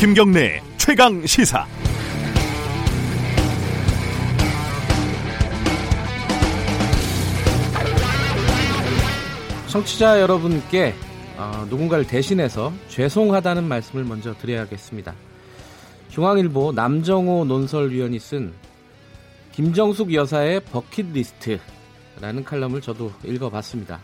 김경래 최강 시사. 청취자 여러분께 어, 누군가를 대신해서 죄송하다는 말씀을 먼저 드려야겠습니다. 중앙일보 남정호 논설위원이 쓴 김정숙 여사의 버킷리스트라는 칼럼을 저도 읽어봤습니다.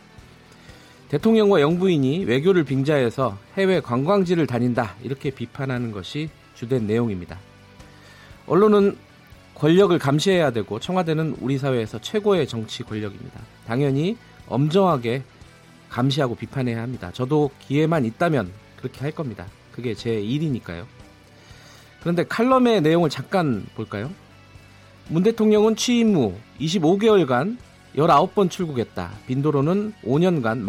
대통령과 영부인이 외교를 빙자해서 해외 관광지를 다닌다 이렇게 비판하는 것이 주된 내용입니다. 언론은 권력을 감시해야 되고 청와대는 우리 사회에서 최고의 정치 권력입니다. 당연히 엄정하게 감시하고 비판해야 합니다. 저도 기회만 있다면 그렇게 할 겁니다. 그게 제 일이니까요. 그런데 칼럼의 내용을 잠깐 볼까요? 문 대통령은 취임 후 25개월간 19번 출국했다. 빈도로는 5년간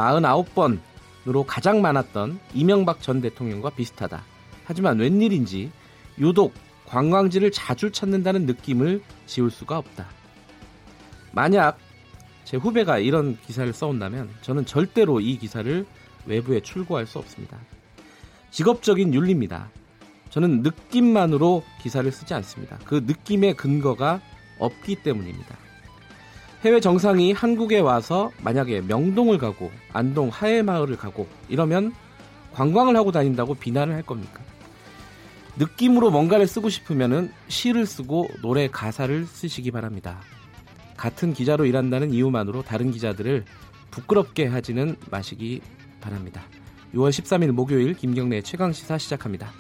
49번으로 가장 많았던 이명박 전 대통령과 비슷하다. 하지만 웬일인지 유독 관광지를 자주 찾는다는 느낌을 지울 수가 없다. 만약 제 후배가 이런 기사를 써온다면 저는 절대로 이 기사를 외부에 출고할 수 없습니다. 직업적인 윤리입니다. 저는 느낌만으로 기사를 쓰지 않습니다. 그 느낌의 근거가 없기 때문입니다. 해외 정상이 한국에 와서 만약에 명동을 가고 안동 하회마을을 가고 이러면 관광을 하고 다닌다고 비난을 할 겁니까? 느낌으로 뭔가를 쓰고 싶으면 시를 쓰고 노래 가사를 쓰시기 바랍니다. 같은 기자로 일한다는 이유만으로 다른 기자들을 부끄럽게 하지는 마시기 바랍니다. 6월 13일 목요일 김경래 최강 시사 시작합니다.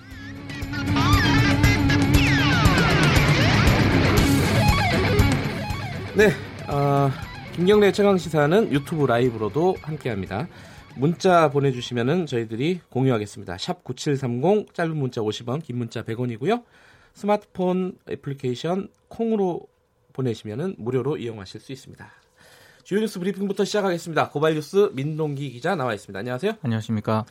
네, 어, 김경래 최강 시사는 유튜브 라이브로도 함께합니다. 문자 보내주시면 저희들이 공유하겠습니다. 샵 9730 짧은 문자 50원, 긴 문자 100원이고요. 스마트폰 애플리케이션 콩으로 보내시면 무료로 이용하실 수 있습니다. 주요 뉴스 브리핑부터 시작하겠습니다. 고발 뉴스 민동기 기자 나와 있습니다. 안녕하세요. 안녕하십니까.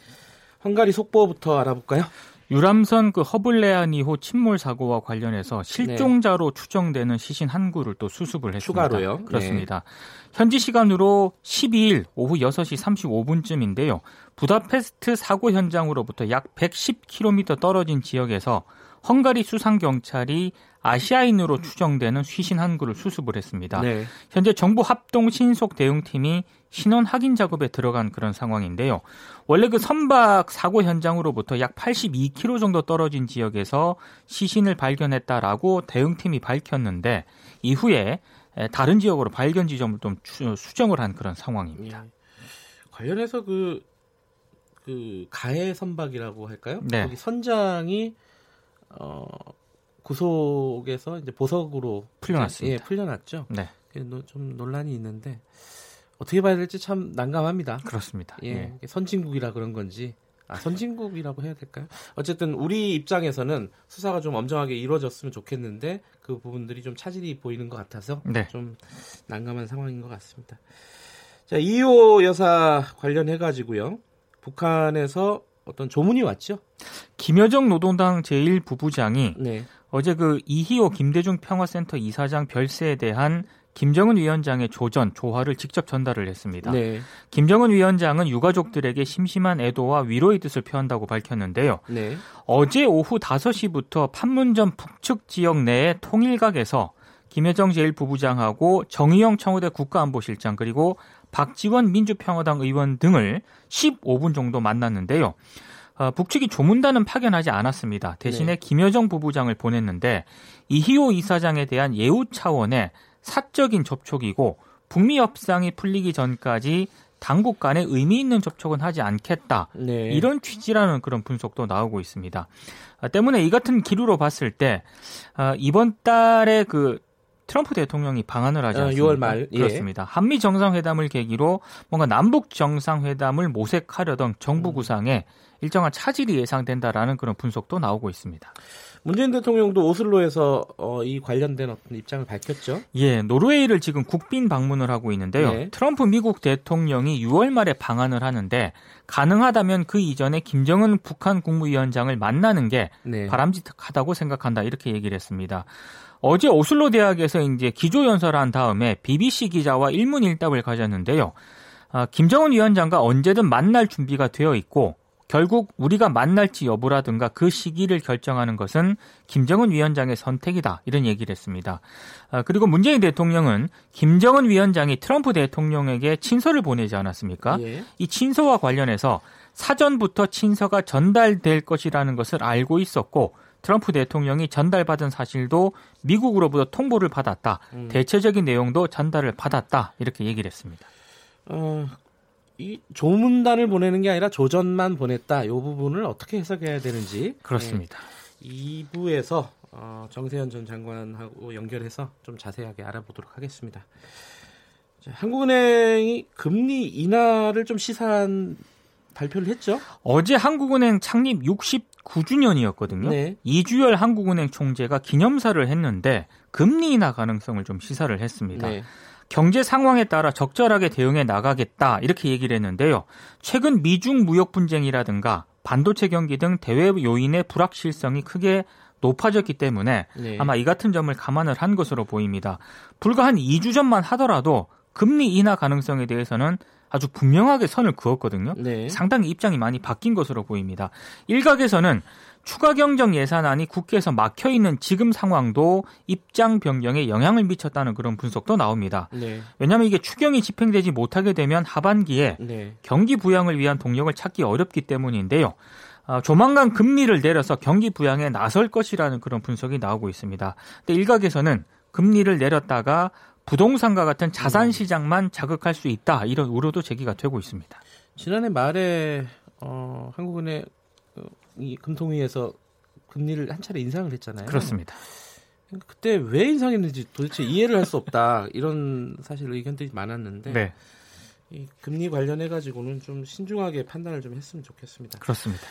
헝가리 속보부터 알아볼까요? 유람선 그 허블레안 2호 침몰 사고와 관련해서 실종자로 네. 추정되는 시신 한 구를 또 수습을 했습니다. 추가로요? 그렇습니다. 네. 현지 시간으로 12일 오후 6시 35분쯤인데요. 부다페스트 사고 현장으로부터 약 110km 떨어진 지역에서 헝가리 수상 경찰이 아시아인으로 추정되는 휘신 한 구를 수습을 했습니다. 네. 현재 정부 합동 신속 대응팀이 신원 확인 작업에 들어간 그런 상황인데요. 원래 그 선박 사고 현장으로부터 약 82km 정도 떨어진 지역에서 시신을 발견했다라고 대응팀이 밝혔는데 이후에 다른 지역으로 발견 지점을 좀 수정을 한 그런 상황입니다. 예. 관련해서 그, 그 가해 선박이라고 할까요? 네. 거기 선장이 어, 구속에서 이제 보석으로 풀려났습니다. 예, 풀려났죠. 네. 좀 논란이 있는데 어떻게 봐야 될지 참 난감합니다. 그렇습니다. 예, 예. 선진국이라 그런 건지 아, 선진국이라고 해야 될까요? 어쨌든 우리 입장에서는 수사가 좀 엄정하게 이루어졌으면 좋겠는데 그 부분들이 좀 차질이 보이는 것 같아서 네. 좀 난감한 상황인 것 같습니다. 자, 이호 여사 관련해 가지고요. 북한에서 어떤 조문이 왔죠. 김여정 노동당 제1부부장이 네. 어제 그 이희호 김대중 평화센터 이사장 별세에 대한 김정은 위원장의 조전, 조화를 직접 전달을 했습니다. 네. 김정은 위원장은 유가족들에게 심심한 애도와 위로의 뜻을 표한다고 밝혔는데요. 네. 어제 오후 5시부터 판문점 북측 지역 내의 통일각에서 김여정 제1부부장하고 정의영 청와대 국가안보실장 그리고 박지원 민주평화당 의원 등을 15분 정도 만났는데요. 어, 북측이 조문단은 파견하지 않았습니다. 대신에 네. 김여정 부부장을 보냈는데 이희호 이사장에 대한 예우 차원의 사적인 접촉이고 북미 협상이 풀리기 전까지 당국 간에 의미 있는 접촉은 하지 않겠다. 네. 이런 취지라는 그런 분석도 나오고 있습니다. 아, 때문에 이 같은 기류로 봤을 때 아, 이번 달에 그 트럼프 대통령이 방한을 하지 어, 않습니까? 6월 말 예. 그렇습니다. 한미 정상회담을 계기로 뭔가 남북 정상회담을 모색하려던 정부 음. 구상에 일정한 차질이 예상된다라는 그런 분석도 나오고 있습니다. 문재인 대통령도 오슬로에서 어, 이 관련된 어떤 입장을 밝혔죠. 예, 노르웨이를 지금 국빈 방문을 하고 있는데요. 네. 트럼프 미국 대통령이 6월 말에 방한을 하는데 가능하다면 그 이전에 김정은 북한 국무위원장을 만나는 게 네. 바람직하다고 생각한다 이렇게 얘기를 했습니다. 어제 오슬로 대학에서 이제 기조 연설한 다음에 BBC 기자와 일문일답을 가졌는데요. 아, 김정은 위원장과 언제든 만날 준비가 되어 있고 결국 우리가 만날지 여부라든가 그 시기를 결정하는 것은 김정은 위원장의 선택이다. 이런 얘기를 했습니다. 아, 그리고 문재인 대통령은 김정은 위원장이 트럼프 대통령에게 친서를 보내지 않았습니까? 예. 이 친서와 관련해서 사전부터 친서가 전달될 것이라는 것을 알고 있었고 트럼프 대통령이 전달받은 사실도 미국으로부터 통보를 받았다. 음. 대체적인 내용도 전달을 받았다. 이렇게 얘기를 했습니다. 어, 이 조문단을 보내는 게 아니라 조전만 보냈다. 이 부분을 어떻게 해석해야 되는지 그렇습니다. 네, 2부에서 어, 정세현 전 장관하고 연결해서 좀 자세하게 알아보도록 하겠습니다. 자, 한국은행이 금리 인하를 좀 시사한 발표를 했죠. 어제 한국은행 창립 69주년이었거든요. 네. 이주열 한국은행 총재가 기념사를 했는데 금리 인하 가능성을 좀 시사를 했습니다. 네. 경제 상황에 따라 적절하게 대응해 나가겠다 이렇게 얘기를 했는데요. 최근 미중 무역 분쟁이라든가 반도체 경기 등 대외 요인의 불확실성이 크게 높아졌기 때문에 네. 아마 이 같은 점을 감안을 한 것으로 보입니다. 불과 한 2주 전만 하더라도 금리 인하 가능성에 대해서는 아주 분명하게 선을 그었거든요. 네. 상당히 입장이 많이 바뀐 것으로 보입니다. 일각에서는 추가 경정 예산안이 국회에서 막혀 있는 지금 상황도 입장 변경에 영향을 미쳤다는 그런 분석도 나옵니다. 네. 왜냐하면 이게 추경이 집행되지 못하게 되면 하반기에 네. 경기 부양을 위한 동력을 찾기 어렵기 때문인데요. 아, 조만간 금리를 내려서 경기 부양에 나설 것이라는 그런 분석이 나오고 있습니다. 근데 일각에서는 금리를 내렸다가 부동산과 같은 자산 시장만 자극할 수 있다 이런 우려도 제기가 되고 있습니다. 지난해 말에 어, 한국은행 이 금통위에서 금리를 한 차례 인상을 했잖아요. 그렇습니다. 그러니까 그때 왜 인상했는지 도대체 이해를 할 수 없다 이런 사실 의견들이 많았는데 네. 이 금리 관련해 가지고는 좀 신중하게 판단을 좀 했으면 좋겠습니다. 그렇습니다.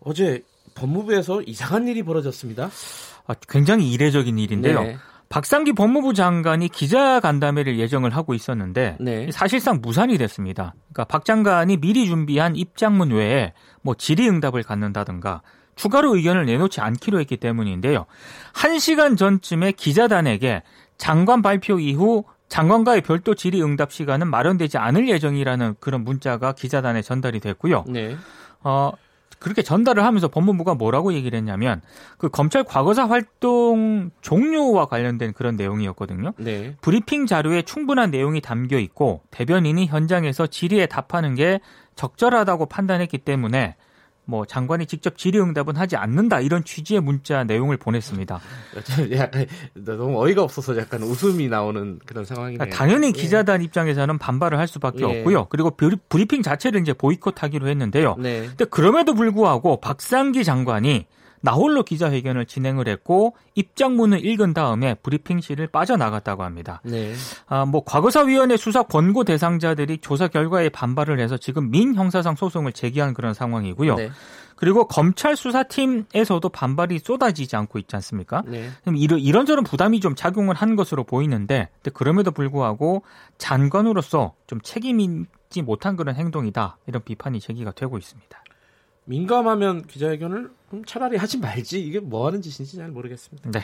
어제 법무부에서 이상한 일이 벌어졌습니다. 아, 굉장히 이례적인 일인데요. 네. 박상기 법무부 장관이 기자 간담회를 예정을 하고 있었는데 네. 사실상 무산이 됐습니다. 그러니까 박 장관이 미리 준비한 입장문 외에 뭐 질의응답을 갖는다든가 추가로 의견을 내놓지 않기로 했기 때문인데요. 1시간 전쯤에 기자단에게 장관 발표 이후 장관과의 별도 질의응답 시간은 마련되지 않을 예정이라는 그런 문자가 기자단에 전달이 됐고요. 네. 어, 그렇게 전달을 하면서 법무부가 뭐라고 얘기를 했냐면 그 검찰 과거사 활동 종료와 관련된 그런 내용이었거든요. 네. 브리핑 자료에 충분한 내용이 담겨 있고 대변인이 현장에서 질의에 답하는 게 적절하다고 판단했기 때문에 뭐 장관이 직접 질의응답은 하지 않는다 이런 취지의 문자 내용을 보냈습니다. 너무 어이가 없어서 약간 웃음이 나오는 그런 상황이네요. 그러니까 당연히 예. 기자단 예. 입장에서는 반발을 할 수밖에 예. 없고요. 그리고 브리핑 자체를 이제 보이콧하기로 했는데요. 네. 근데 그럼에도 불구하고 박상기 장관이 나홀로 기자회견을 진행을 했고 입장문을 읽은 다음에 브리핑실을 빠져나갔다고 합니다. 네. 아, 뭐 과거사위원회 수사 권고 대상자들이 조사 결과에 반발을 해서 지금 민 형사상 소송을 제기한 그런 상황이고요. 네. 그리고 검찰 수사팀에서도 반발이 쏟아지지 않고 있지 않습니까? 네. 이런 이런저런 부담이 좀 작용을 한 것으로 보이는데, 그럼에도 불구하고 장관으로서 좀 책임있지 못한 그런 행동이다 이런 비판이 제기가 되고 있습니다. 민감하면 기자회견을 차라리 하지 말지 이게 뭐 하는 짓인지 잘 모르겠습니다. 네.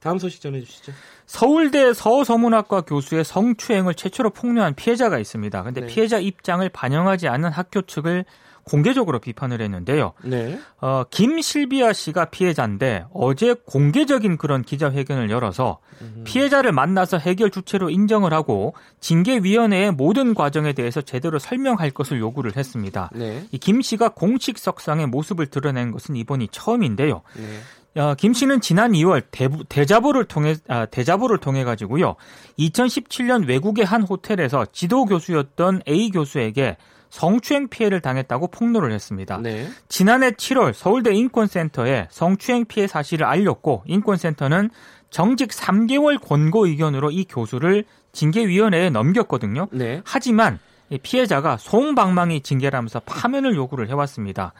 다음 소식 전해주시죠. 서울대 서서문학과 교수의 성추행을 최초로 폭로한 피해자가 있습니다. 근데 네. 피해자 입장을 반영하지 않는 학교 측을 공개적으로 비판을 했는데요. 네. 어, 김실비아 씨가 피해자인데 어제 공개적인 그런 기자회견을 열어서 음. 피해자를 만나서 해결 주체로 인정을 하고 징계위원회의 모든 과정에 대해서 제대로 설명할 것을 요구를 했습니다. 네. 이김 씨가 공식 석상의 모습을 드러낸 것은 이번이 처음인데요. 네. 어, 김 씨는 지난 2월 대, 자보를 통해 아, 대자보를 통해 가지고요. 2017년 외국의 한 호텔에서 지도 교수였던 A 교수에게 성추행 피해를 당했다고 폭로를 했습니다. 네. 지난해 7월 서울대 인권센터에 성추행 피해 사실을 알렸고 인권센터는 정직 3개월 권고 의견으로 이 교수를 징계위원회에 넘겼거든요. 네. 하지만 피해자가 송방망이 징계라면서 파면을 요구를 해왔습니다.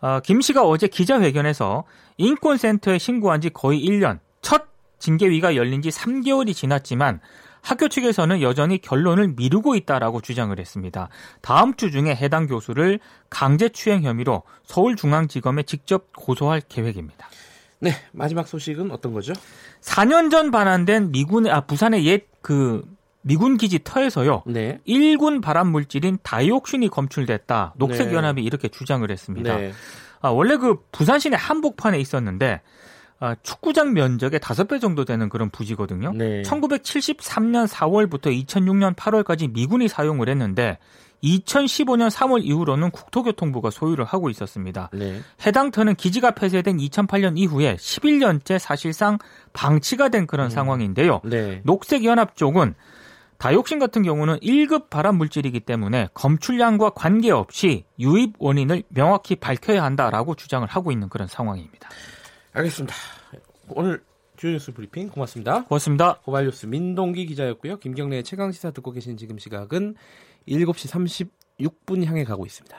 어, 김 씨가 어제 기자회견에서 인권센터에 신고한 지 거의 1년, 첫 징계위가 열린 지 3개월이 지났지만 학교 측에서는 여전히 결론을 미루고 있다라고 주장을 했습니다. 다음 주 중에 해당 교수를 강제 추행 혐의로 서울중앙지검에 직접 고소할 계획입니다. 네, 마지막 소식은 어떤 거죠? 4년 전 반환된 미군의 아 부산의 옛 그 미군 기지 터에서요. 네. 1군 발암 물질인 다이옥신이 검출됐다. 녹색 연합이 네. 이렇게 주장을 했습니다. 네. 아, 원래 그 부산 시내 한복판에 있었는데 아, 축구장 면적의 5배 정도 되는 그런 부지거든요. 네. 1973년 4월부터 2006년 8월까지 미군이 사용을 했는데 2015년 3월 이후로는 국토교통부가 소유를 하고 있었습니다. 네. 해당 터는 기지가 폐쇄된 2008년 이후에 11년째 사실상 방치가 된 그런 음. 상황인데요. 네. 녹색연합 쪽은 다육신 같은 경우는 1급 발암 물질이기 때문에 검출량과 관계없이 유입 원인을 명확히 밝혀야 한다라고 주장을 하고 있는 그런 상황입니다. 알겠습니다. 오늘 주요 뉴스 브리핑 고맙습니다. 고맙습니다. 고발 뉴스 민동기 기자였고요. 김경래의 최강 시사 듣고 계신 지금 시각은 7시 36분 향해 가고 있습니다.